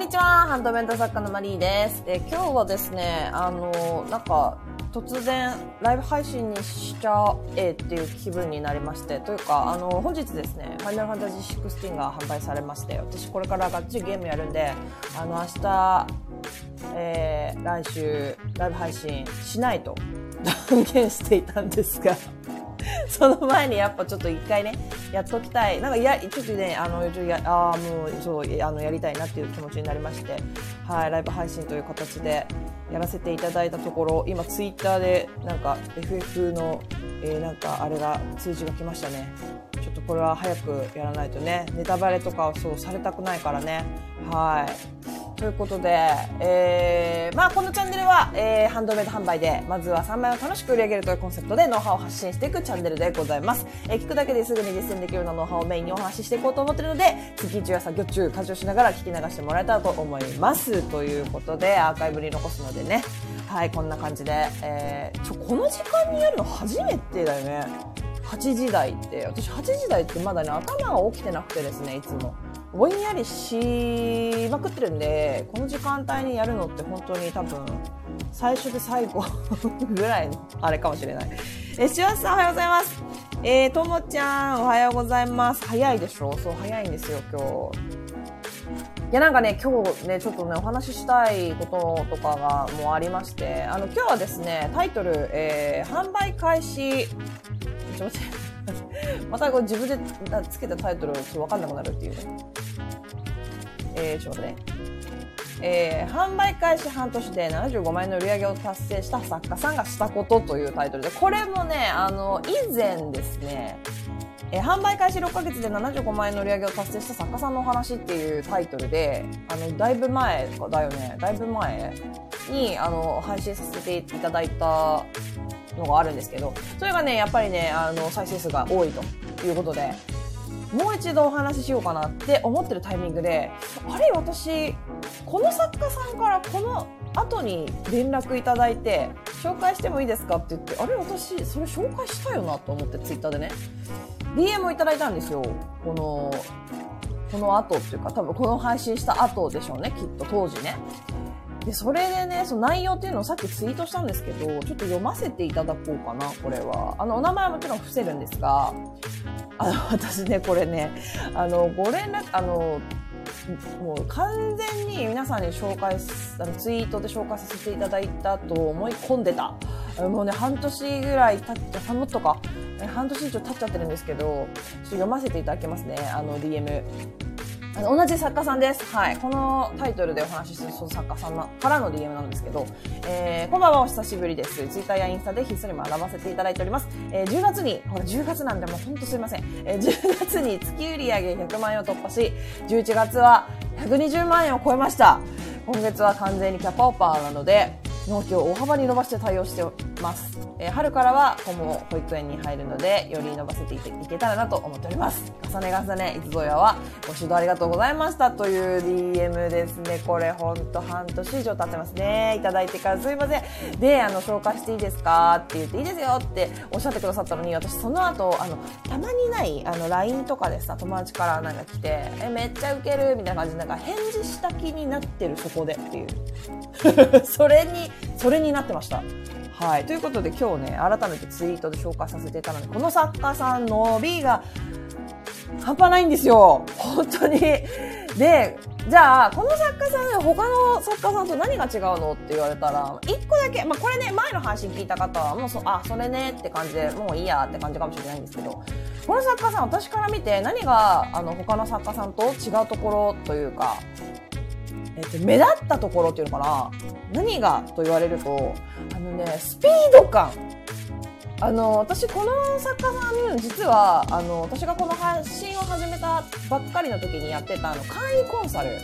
んにちは。ハンドメント作家のマリーです。え今日はですね、あの、なんか、突然、ライブ配信にしちゃえっていう気分になりまして、というか、あの、本日ですね、ファイナルファンタジー16が販売されまして、私これからがっちりゲームやるんで、あの、明日、えー、来週、ライブ配信しないと断言していたんですが、その前にやっぱちょっと一回ね、やっときたい。なんかや、ちょっとね、あの、ちょっとや、ああ、もう、そう、あの、やりたいなっていう気持ちになりまして、はい、ライブ配信という形でやらせていただいたところ、今ツイッターで、なんか、FF の、えー、なんか、あれが、通知が来ましたね。ちょっとこれは早くやらないとね、ネタバレとかをそうされたくないからね。はい。ということで、えー、まあこのチャンネルは、えー、ハンドメイド販売で、まずは3枚を楽しく売り上げるというコンセプトでノウハウを発信していくチャンネルでございます。えー、聞くだけですぐに実践できるようなノウハウをメインにお話ししていこうと思っているので、月中や作業中、家事をしながら聞き流してもらえたらと思います。ということで、アーカイブに残すのでね、はい、こんな感じで、えー、ちょ、この時間にやるの初めてだよね。8時台って、私8時台ってまだね、頭が起きてなくてですね、いつも。ぼんやりしまくってるんで、この時間帯にやるのって本当に多分、最初で最後 ぐらいのあれかもしれない。え、しわさんおはようございます。えー、ともちゃんおはようございます。早いでしょ？そう、早いんですよ、今日。いやなんかね、今日ね、ちょっとね、お話ししたいこととかがもうありまして、あの、今日はですね、タイトル、えー、販売開始、ちょっと待って。またこれ自分でつけたタイトルちょっとわかんなくなるっていうね。えー、ちょっと待ってね。えー、販売開始半年で75万円の売り上げを達成した作家さんがしたことというタイトルで、これもね、あの、以前ですね、え、販売開始6ヶ月で75万円の売り上げを達成した作家さんのお話っていうタイトルで、あの、だいぶ前だよね、だいぶ前に、あの、配信させていただいたのがあるんですけど、それがね、やっぱりね、あの、再生数が多いということで、もう一度お話ししようかなって思ってるタイミングで、あれ私、この作家さんからこの後に連絡いただいて、紹介してもいいですかって言って、あれ私、それ紹介したよなと思ってツイッターでね、DM をいただいたんですよ。この、この後っていうか、多分この配信した後でしょうね、きっと当時ね。で、それでね、その内容っていうのをさっきツイートしたんですけど、ちょっと読ませていただこうかな、これは。あの、お名前はもちろん伏せるんですが、あの、私ね、これね、あの、ご連絡、あの、もう完全に皆さんに紹介あのツイートで紹介させていただいたと思い込んでた。もうね、半年ぐらい経っちゃ、もっとか、半年以上経っちゃってるんですけど、ちょっと読ませていただきますね、あの DM。同じ作家さんです。はい。このタイトルでお話しするその作家さんからの DM なんですけど、えー、こんばんはお久しぶりです。ツイッターやインスタでひっそり学ばせていただいております。えー、10月に、ほら10月なんでもうほんとすいません。えー、10月に月売上100万円を突破し、11月は120万円を超えました。今月は完全にキャパオパーなので、納期を大幅に伸ばして対応してます。えー、春からは子も保育園に入るので、より伸ばせていけたらなと思っております。重ね重ね、いつぞやはご指導ありがとうございましたという DM ですね。これほんと半年以上経ってますね。いただいてからすいません。で、あの、紹介していいですか？って言っていいですよっておっしゃってくださったのに、私その後、あの、たまにない、あの、LINE とかでさ、友達からなんか来て、え、めっちゃウケる？みたいな感じで、なんか返事した気になってるそこでっていう。それに、それになってました。はい。ということで今日ね、改めてツイートで紹介させていたので、この作家さんの B が半端ないんですよ。本当に。で、じゃあ、この作家さん、他の作家さんと何が違うのって言われたら、一個だけ、まあこれね、前の配信聞いた方は、もうそ、あ、それねって感じで、もういいやって感じかもしれないんですけど、この作家さん、私から見て何が、あの、他の作家さんと違うところというか、えっと、目立ったところっていうのかな？何がと言われると、あのね、スピード感。あの、私、この作家さん、実は、あの、私がこの発信を始めたばっかりの時にやってた、あの、会員コンサル。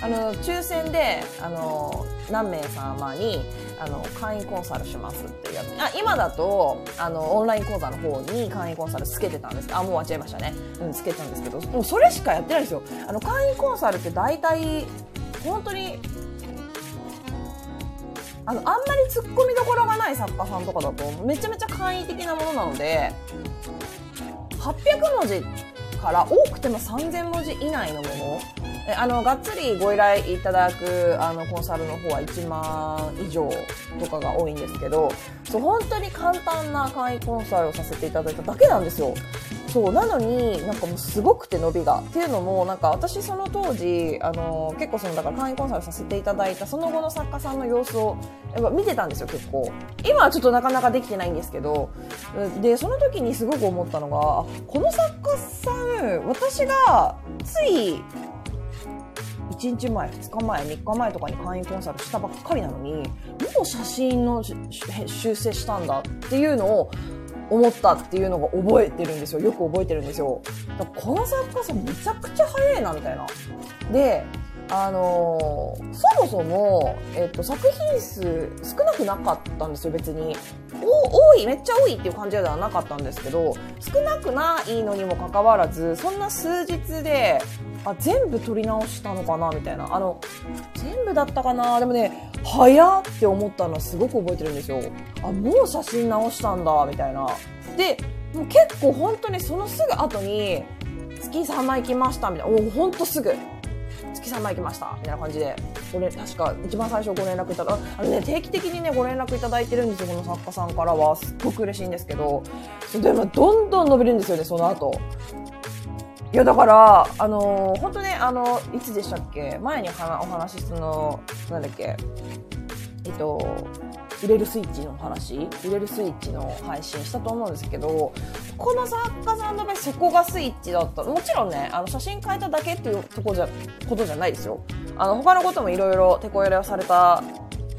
あの、抽選で、あの、何名様に、あの、会員コンサルしますっていうやつ。あ、今だと、あの、オンライン講座の方に会員コンサルつけてたんですあ、もう終わっちゃいましたね。うん、つけてたんですけど、もうそれしかやってないんですよ。あの、会員コンサルって大体、本当にあのあんまり突っ込みどころがない作家さんとかだとめちゃめちゃ簡易的なものなので800文字から多くても3000文字以内のものあの、がっつりご依頼いただく、あの、コンサルの方は1万以上とかが多いんですけど、そう、本当に簡単な簡易コンサルをさせていただいただけなんですよ。そう、なのに、なんかもうすごくて伸びが。っていうのも、なんか私その当時、あの、結構その、だから簡易コンサルさせていただいたその後の作家さんの様子を、やっぱ見てたんですよ、結構。今はちょっとなかなかできてないんですけど、で、その時にすごく思ったのが、この作家さん、私がつい1日前、2日前、3日前とかに会員コンサルしたばっかりなのに、もう写真の修正したんだっていうのを思ったっていうのが覚えてるんですよ。よく覚えてるんですよ。この作家さんめちゃくちゃ早いな、みたいな。で、あのー、そもそも、えっと、作品数少なくなかったんですよ、別に。お多い、めっちゃ多いっていう感じではなかったんですけど、少なくないのにもかかわらず、そんな数日で、あ、全部撮り直したのかなみたいな。あの、全部だったかなでもね、早って思ったのはすごく覚えてるんですよ。あ、もう写真直したんだ、みたいな。で、もう結構本当にそのすぐ後に、月3枚来ました、みたいな。おほんとすぐ。月3枚来ました、みたいな感じで。これ、確か一番最初ご連絡いただ、あのね、定期的にね、ご連絡いただいてるんですよ、この作家さんからは。すっごく嬉しいんですけど。でも、どんどん伸びるんですよね、その後。いや、だから、あのー、本当ね、あの、いつでしたっけ？前にお話しするの、なんだっけ？えっと、売れるスイッチの話売れるスイッチの配信したと思うんですけど、この作家さんの場合そこがスイッチだった。もちろんね、あの写真変えただけっていうとこじゃ、ことじゃないですよ。あの、他のこともいろいろ手こ入れをされた、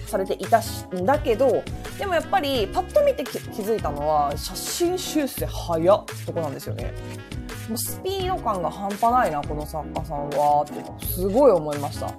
されていた、んだけど、でもやっぱりパッと見て気づいたのは、写真修正早っとこなんですよね。もうスピード感が半端ないな、この作家さんは、ってすごい思いました。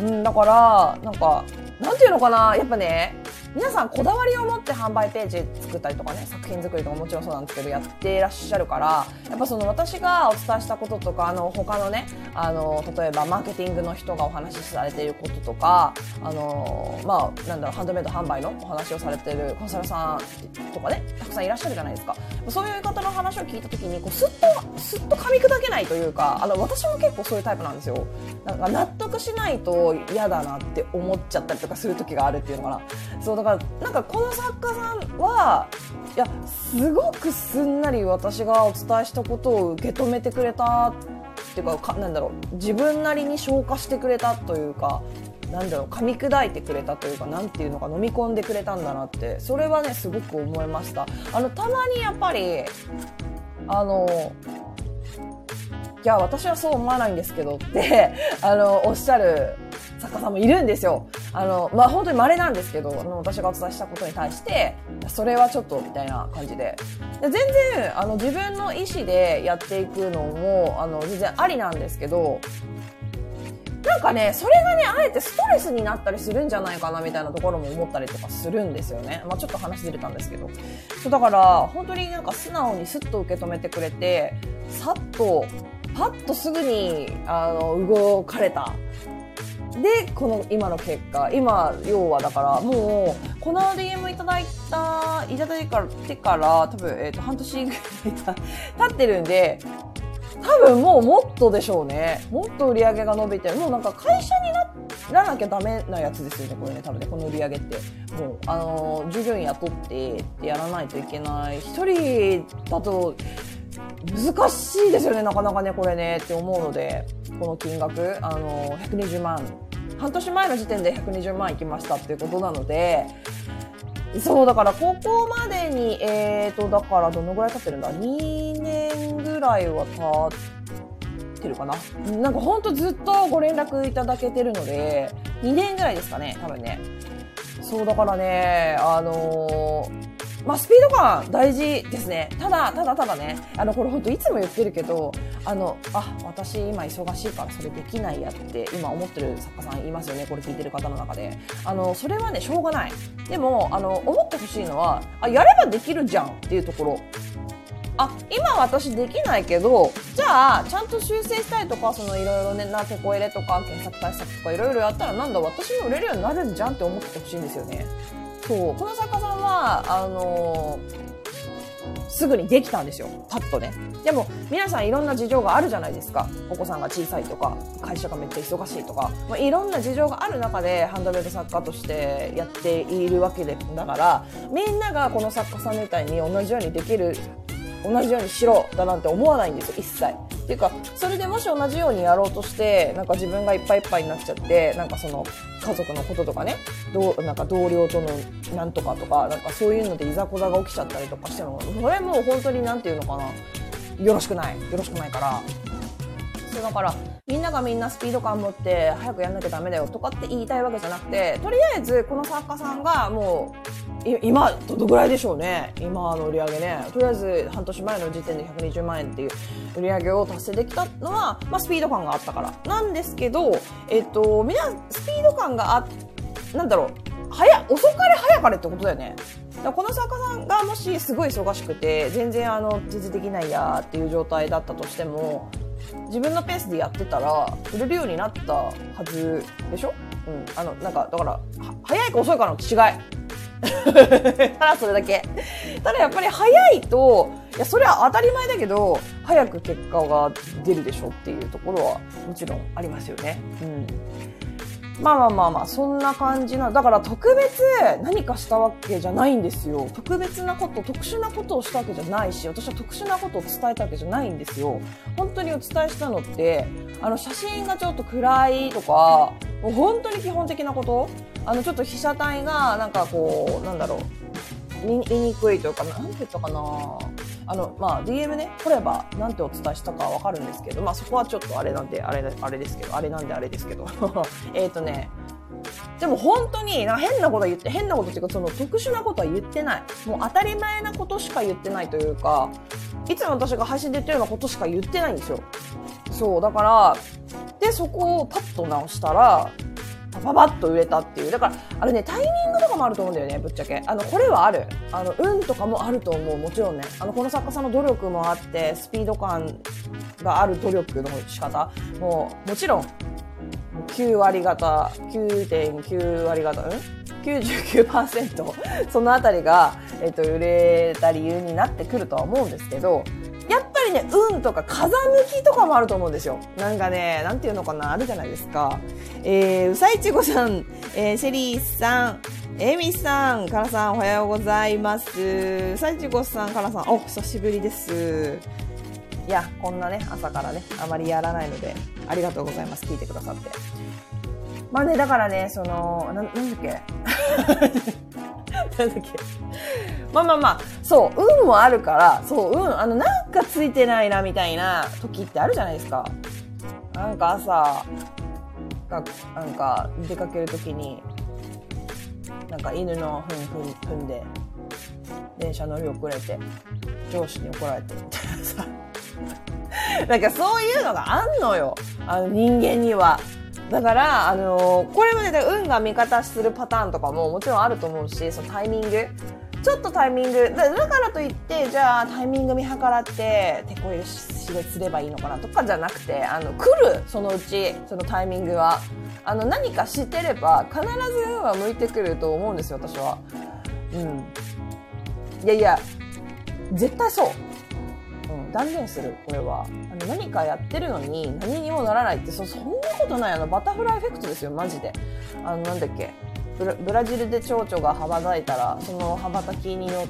うん、だから、なんか、なんていうのかな、やっぱね、皆さんこだわりを持って販売ページ作ったりとかね、作品作りとかもちろんそうなんですけど、やっていらっしゃるから、やっぱその私がお伝えしたこととか、あの、他のね、あの、例えばマーケティングの人がお話しされていることとか、あの、まあ、なんだろう、ハンドメイド販売のお話をされているコンサルさんとかね、たくさんいらっしゃるじゃないですか。そういう方の話を聞いたときに、こう、すっと、すっと噛み砕けないというか、あの、私も結構そういうタイプなんですよ。なんか納得しないと嫌だなって思っちゃったりとかする時があるっていうのかな。そう、か、なんかこの作家さんはいやすごくすんなり私がお伝えしたことを受け止めてくれたっていうかかなんだろう自分なりに消化してくれたというかなんだろう噛み砕いてくれたというかなんていうのか飲み込んでくれたんだなってそれはねすごく思いましたあのたまにやっぱりあのいや私はそう思わないんですけどってあのおっしゃる作家さんもいるんですよ。あの、まあ、本当に稀なんですけど、あの、私がお伝えしたことに対して、それはちょっと、みたいな感じで。で全然、あの、自分の意思でやっていくのも、あの、全然ありなんですけど、なんかね、それがね、あえてストレスになったりするんじゃないかなみたいなところも思ったりとかするんですよね。まあちょっと話ずれたんですけど。そうだから、本当になんか素直にスッと受け止めてくれて、さっと、パッとすぐに、あの、動かれたで、この今の結果、今、要はだから、もう、この DM いただいた、いただいてから、多分、えっ、ー、と、半年ぐらい経ってるんで、多分もうもっとでしょうね。もっと売り上げが伸びてる、もうなんか会社にならなきゃダメなやつですよね、これね、多分ね、この売り上げって。もう、あの従業員雇ってってやらないといけない。一人だと、難しいですよね、なかなかね、これね、って思うので、この金額、あの120万半年前の時点で120万いきましたっていうことなので、そうだから高校までに、えーと、だからどのぐらい経ってるんだ ?2 年ぐらいは経ってるかな？なんかほんとずっとご連絡いただけてるので、2年ぐらいですかね、多分ね。そうだからね、あのーまあ、スピード感大事ですね。ただ、ただただね、あの、これ本当いつも言ってるけど、あの、あ、私今忙しいからそれできないやって今思ってる作家さんいますよね。これ聞いてる方の中で。あの、それはね、しょうがない。でも、あの、思ってほしいのは、あ、やればできるじゃんっていうところ。あ、今私できないけど、じゃあ、ちゃんと修正したりとか、そのいろいろね、な、手こ入れとか、検索対策とかいろいろやったら、なんだ、私も売れるようになるんじゃんって思ってほしいんですよね。そう。この作家さんは、あのー、すぐにできたんですよ。パッとね。でも、皆さんいろんな事情があるじゃないですか。お子さんが小さいとか、会社がめっちゃ忙しいとか、まあ、いろんな事情がある中で、ハンドメイド作家としてやっているわけで、だから、みんながこの作家さんみたいに同じようにできる同じようにしろだなんて思わないんですよ一切。っていうかそれでもし同じようにやろうとしてなんか自分がいっぱいいっぱいになっちゃってなんかその家族のこととかねどうなんか同僚とのなんとかとかなんかそういうのでいざこざが起きちゃったりとかしてもそれもう本当になんていうのかなよろしくない。よろしくないから。そうだからみんながみんなスピード感持って早くやんなきゃダメだよとかって言いたいわけじゃなくてとりあえずこの作家さんがもう今どのぐらいでしょうね今の売り上げね。とりあえず半年前の時点で120万円っていう売り上げを達成できたのは、まあ、スピード感があったから。なんですけどえっとみんなスピード感があなんだろう早遅かれ早かれってことだよね。だこの作家さんがもしすごい忙しくて全然あの全然できないやっていう状態だったとしても自分のペースでやってたら売れるようになったはずでしょ？うん。あの、なんか、だから、早いか遅いかの違い。ただそれだけ。ただやっぱり早いと、いや、それは当たり前だけど、早く結果が出るでしょっていうところはもちろんありますよね。うん。まあまあまあまあ、そんな感じな。だから特別何かしたわけじゃないんですよ。特別なこと、特殊なことをしたわけじゃないし、私は特殊なことを伝えたわけじゃないんですよ。本当にお伝えしたのって、あの写真がちょっと暗いとか、もう本当に基本的なこと？あのちょっと被写体がなんかこう、なんだろう、見にくいというか、なんて言ったかなあの、まあ、DM ね、来れば、なんてお伝えしたかわかるんですけど、まあ、そこはちょっとあれなんで、あれ、あれですけど、あれなんであれですけど。えっとね、でも本当に、な変なこと言って、変なことっていうか、その特殊なことは言ってない。もう当たり前なことしか言ってないというか、いつも私が配信で言ってるようなことしか言ってないんですよ。そう、だから、で、そこをパッと直したら、パパッと売れたっていう。だから、あれね、タイミングとかもあると思うんだよね、ぶっちゃけ。あの、これはある。あの、運とかもあると思う。もちろんね。あの、この作家さんの努力もあって、スピード感がある努力の仕方もう、もちろん、9割方、9.9割方、うん ?99% そのあたりが、えっ、と、売れた理由になってくるとは思うんですけど、やっぱりね、運とか風向きとかもあると思うんですよ。なんかね、なんていうのかな、あるじゃないですか。えー、うさいちごさん、えー、シェリーさん、エミさん、カラさん、おはようございます。うさいちごさん、カラさん、お、久しぶりです。いや、こんなね、朝からね、あまりやらないので、ありがとうございます。聞いてくださって。まあね、だからね、その、な、なんだっけ？なんだっけ？まあまあまあ、そう、運もあるから、そう、運、あの、なんかついてないな、みたいな時ってあるじゃないですか。なんか朝、がなんか出かける時に、なんか犬のふんふん踏んで、電車乗り遅れて、上司に怒られて、みたいなさ。なんかそういうのがあんのよ。あの人間には。だから、あのー、これもね、運が味方するパターンとかももちろんあると思うし、そのタイミング。ちょっとタイミングだからといってじゃあタイミング見計らって手こ入れすればいいのかなとかじゃなくてあの来るそのうちそのタイミングはあの何か知ってれば必ず運は向いてくると思うんですよ私は。うん、いやいや絶対そううん断言するこれは。あの何かやってるのに何にもならないってそそんなことないあのバタフライエフェクトですよマジで。あのなんだっけ。ブラジルで蝶々が羽ばたいたらその羽ばたきによっ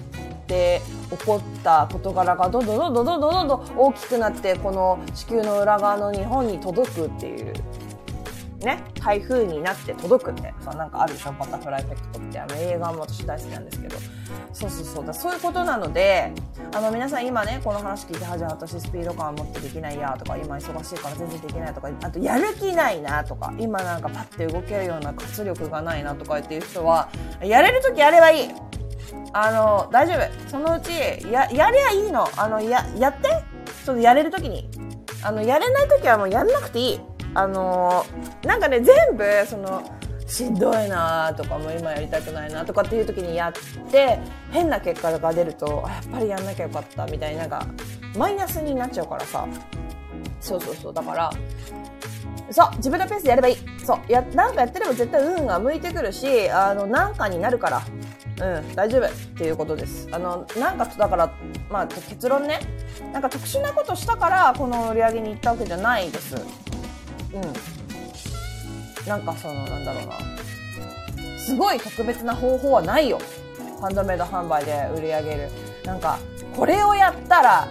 て起こった事柄がどんどんどんどんどんどんどん大きくなってこの地球の裏側の日本に届くっていう。ね、台風になって届くってさ、なんかあるでしょバタフライエフェクトって。あの映画も私大好きなんですけど。そうそうそう。だそういうことなので、あの皆さん今ね、この話聞いて、はじゃあ私スピード感持ってできないやとか、今忙しいから全然できないとか、あとやる気ないなとか、今なんかパッて動けるような活力がないなとかっていう人は、やれるときやればいいあの、大丈夫。そのうち、や、やりゃいいの。あの、や、やってちょっとやれるときに。あの、やれないときはもうやんなくていい。あのー、なんかね全部そのしんどいなとかも今やりたくないなとかっていう時にやって変な結果が出るとやっぱりやんなきゃよかったみたいななんかマイナスになっちゃうからさそうそうそうだからそう自分のペースでやればいいそうやなんかやってれば絶対運が向いてくるしあのなんかになるからうん、大丈夫っていうことです。あの、なんか、だから、まあ、結論ね、なんか特殊なことしたから、この売り上げに行ったわけじゃないです。うん。なんかその、なんだろうな。すごい特別な方法はないよ。ハンドメイド販売で売り上げる。なんか、これをやったら、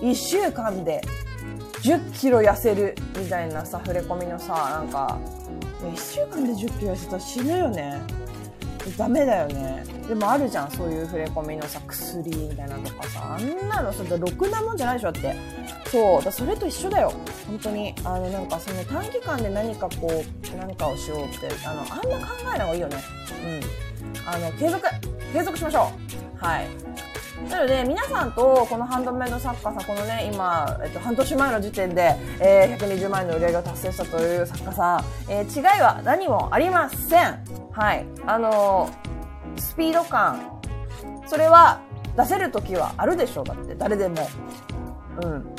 1週間で10キロ痩せるみたいなさ、触れ込みのさ、なんか、1週間で10キロ痩せたら死ぬよね。ダメだよね。でもあるじゃん、そういう触れ込みのさ、薬みたいなのとかさ、あんなのさ、ろくなもんじゃないでしょって。そう。だそれと一緒だよ。本当に。あの、なんかその短期間で何かこう、何かをしようって、あの、あんま考えない方がいいよね。うん。あの、継続継続しましょう。はい。なので、皆さんとこのハンドメイド作家さん、このね、今、えっと、半年前の時点で、えー、120万円の売り上げを達成したという作家さん、えー、違いは何もありません。はい。あのー、スピード感、それは出せる時はあるでしょう。だって、誰でも。うん。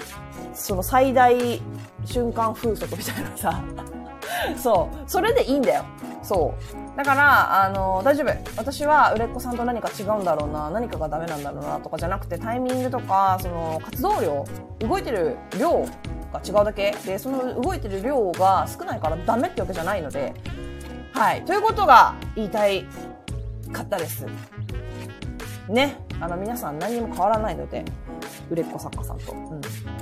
その最大瞬間風速みたいなさ。そう。それでいいんだよ。そう。だから、あの、大丈夫。私は売れっ子さんと何か違うんだろうな、何かがダメなんだろうなとかじゃなくて、タイミングとか、その、活動量、動いてる量が違うだけで、その動いてる量が少ないからダメってわけじゃないので、はい。ということが言いたいかったです。ね。あの、皆さん何も変わらないので、売れっ子作家さんと。うん。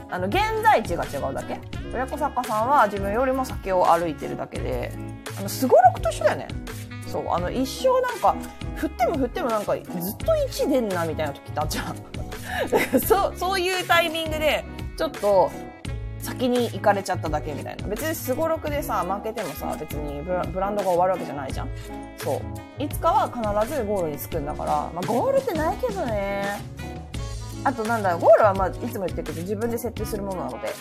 あの、現在地が違うだけ。売れっ子作家さんは自分よりも先を歩いてるだけで、あの、すごろくと一緒だよね。そう。あの、一生なんか、振っても振ってもなんか、ずっと1出んな、みたいな時ってあっちゃう。そう、そういうタイミングで、ちょっと、先に行かれちゃっただけみたいな。別にすごろくでさ、負けてもさ、別にブラブランドが終わるわけじゃないじゃん。そう。いつかは必ずゴールに着くんだから、まあゴールってないけどね。あとなんだゴールはまあいつも言ってるけど自分で設定するものなので、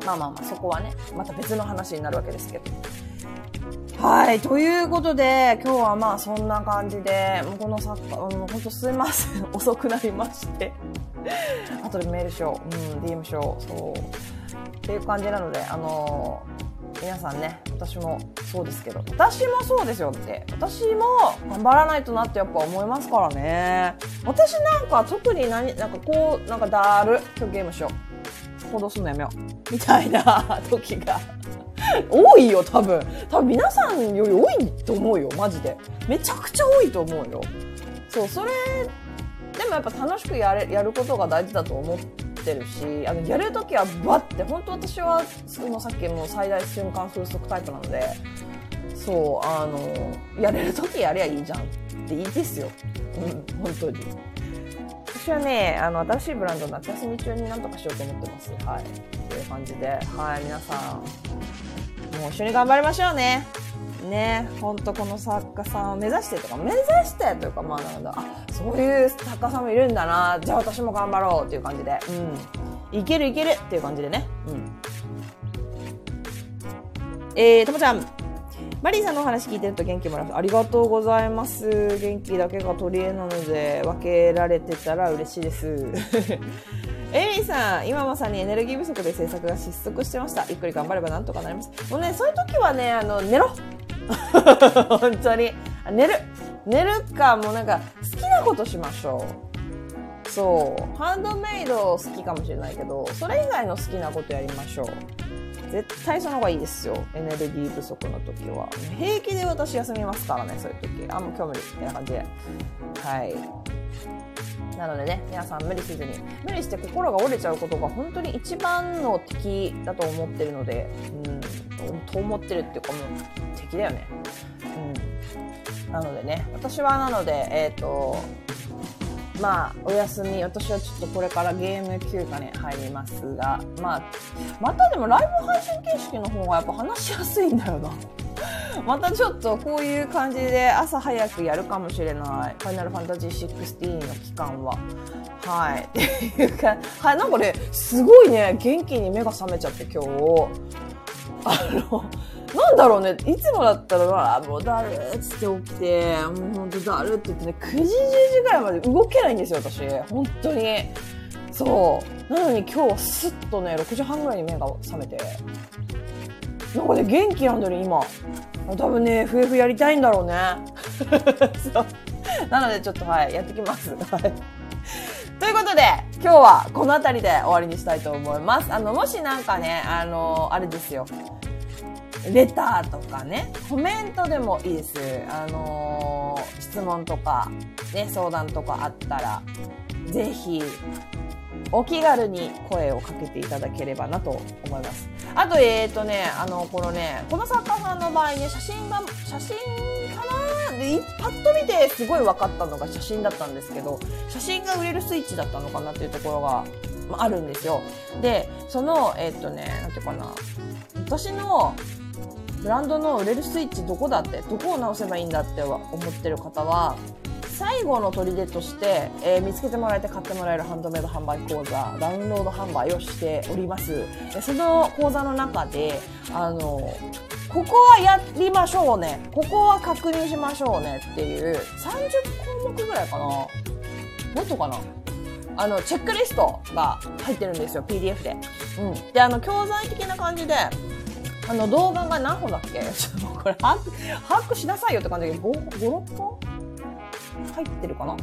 うん。まあまあまあ、そこはね、また別の話になるわけですけど。はい。ということで、今日はまあそんな感じで、もうこの作家、もう本当すいません。遅くなりまして。後でメールしよう。うん、DM しよう。そう。っていう感じなので、あのー皆さんね、私もそうですけど、私もそうですよって。私も頑張らないとなってやっぱ思いますからね。私なんか特に何、なんかこう、なんかだる、今日ゲームしよう。行動するのやめよう。みたいな 時が。多いよ、多分。多分皆さんより多いと思うよ、マジで。めちゃくちゃ多いと思うよ。そう、それ、でもやっぱ楽しくやれ、やることが大事だと思っててるし、あの、やるときはバッて、本当私は、そのさっきも最大瞬間風速タイプなので、そう、あの、やれるときやりゃいいじゃんっていいですよ。うん、本当に。私はね、あの、新しいブランド夏休み中になんとかしようと思ってます。はい。という感じで、はい、皆さん、もう一緒に頑張りましょうね。ね、ほんとこの作家さんを目指してとか、目指してというか、まあなんだ、あ、そういう作家さんもいるんだな、じゃあ私も頑張ろうっていう感じで、うん。いけるいけるっていう感じでね、うん。えー、ともちゃん。マリーさんのお話聞いてると元気もらいます。ありがとうございます。元気だけが取り柄なので、分けられてたら嬉しいです。エミさん、今まさにエネルギー不足で制作が失速してました。ゆっくり頑張ればなんとかなります。もうね、そういう時はね、あの、寝ろ本当に。寝る寝るか、もうなんか、好きなことしましょう。そう。ハンドメイド好きかもしれないけど、それ以外の好きなことやりましょう。絶対その方がいいですよ。エネルギー不足の時は。平気で私休みますからね、そういう時。あ、もう今日無理。みたいな感じで。はい。なのでね、皆さん無理せずに。無理して心が折れちゃうことが本当に一番の敵だと思ってるので、うん、と思ってるっていうかもう敵だよね。うん。なのでね、私はなので、えっ、と、まあ、お休み、私はちょっとこれからゲーム休暇に入りますが、まあ、またでもライブ配信形式の方がやっぱ話しやすいんだよな。またちょっとこういう感じで朝早くやるかもしれない。ファイナルファンタジー16の期間は。はい。っていうか、はい、なんかね、すごいね、元気に目が覚めちゃって今日。あの、なんだろうね、いつもだったら、あもうだるっつって起きて、もうほんとだるって言ってね、9時、10時ぐらいまで動けないんですよ、私。本当に。そう。なのに今日はスッとね、6時半ぐらいに目が覚めて。なんかね、元気なんだよね、今。多分ね、FF やりたいんだろうね。そう。なのでちょっとはい、やってきます。はい。ということで、今日はこの辺りで終わりにしたいと思います。あの、もしなんかね、あの、あれですよ。レターとかね、コメントでもいいです。あのー質問とか、ね、相談とかあったら、ぜひ、お気軽に声をかけていただければなと思います。あと、えーとね、あの、このね、この作家さんの場合ね、写真が、写真かな？で、パッと見てすごい分かったのが写真だったんですけど、写真が売れるスイッチだったのかなっていうところが、あるんですよ。で、その、えーっとね、なんていうかな、私のブランドの売れるスイッチどこだって、どこを直せばいいんだって思ってる方は、最後の砦として、えー見つけてもらえて買ってもらえるハンドメイド販売講座、ダウンロード販売をしております。でその講座の中で、あの、ここはやりましょうね。ここは確認しましょうねっていう30項目ぐらいかな。もっとかなあの、チェックリストが入ってるんですよ、PDF で。うん。で、あの、教材的な感じで、あの、動画が何本だっけ？ちょっともうこれ把握、把握しなさいよって感じで、5、5、6本？入ってるかな？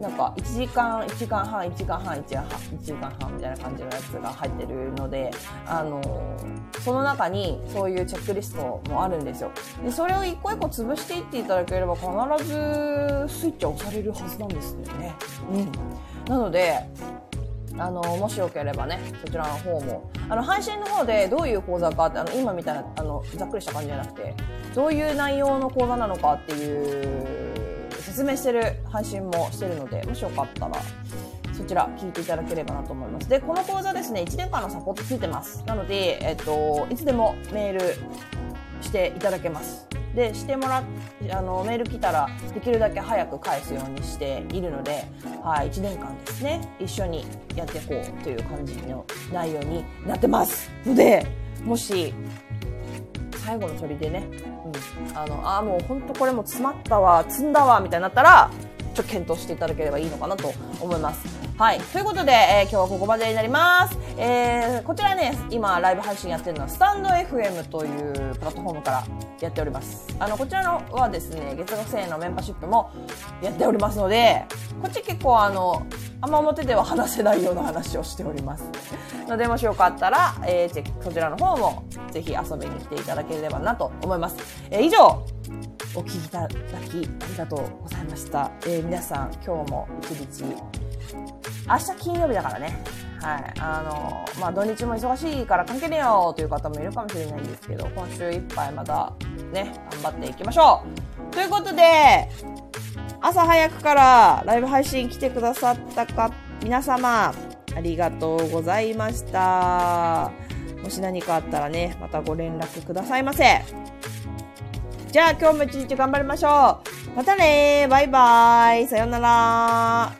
なんか、1時間、1時間半、1時間半、1時間半、1時間半みたいな感じのやつが入ってるので、あのその中にそういうチェックリストもあるんですよ。で、それを一個一個潰していっていただければ必ずスイッチは押されるはずなんですよね。うん。なので、あの、もしよければね、そちらの方も、あの、配信の方でどういう講座かって、あの、今みたいな、あの、ざっくりした感じじゃなくて、どういう内容の講座なのかっていう、説明してる配信もしてるので、もしよかったら、そちら聞いていただければなと思います。で、この講座ですね、1年間のサポートついてます。なので、えっと、いつでもメールしていただけます。で、してもら、あの、メール来たら、できるだけ早く返すようにしているので、はい、1年間ですね、一緒にやっていこうという感じの内容になってます。ので、もし、最後の鳥でね、うん、あの、あ、もう本当これも詰まったわ、積んだわ、みたいになったら、ちょっと検討していただければいいのかなと思います。はい。ということで、えー今日はここまでになります。えーこちらね、今ライブ配信やってるのは、スタンド FM というプラットフォームからやっております。あの、こちらのはですね、月額1000円のメンバーシップもやっておりますので、こっち結構あの、あんま表では話せないような話をしております。ので、もしよかったら、えーチェックそちらの方もぜひ遊びに来ていただければなと思います。えー以上、お聞きいただきありがとうございました。えー皆さん、今日も一日、明日金曜日だからね。はい。あの、まあ、土日も忙しいから関係ねえよという方もいるかもしれないんですけど、今週いっぱいまたね、頑張っていきましょう。ということで、朝早くからライブ配信来てくださったか、皆様、ありがとうございました。もし何かあったらね、またご連絡くださいませ。じゃあ今日も一日頑張りましょう。またねバイバーイさよなら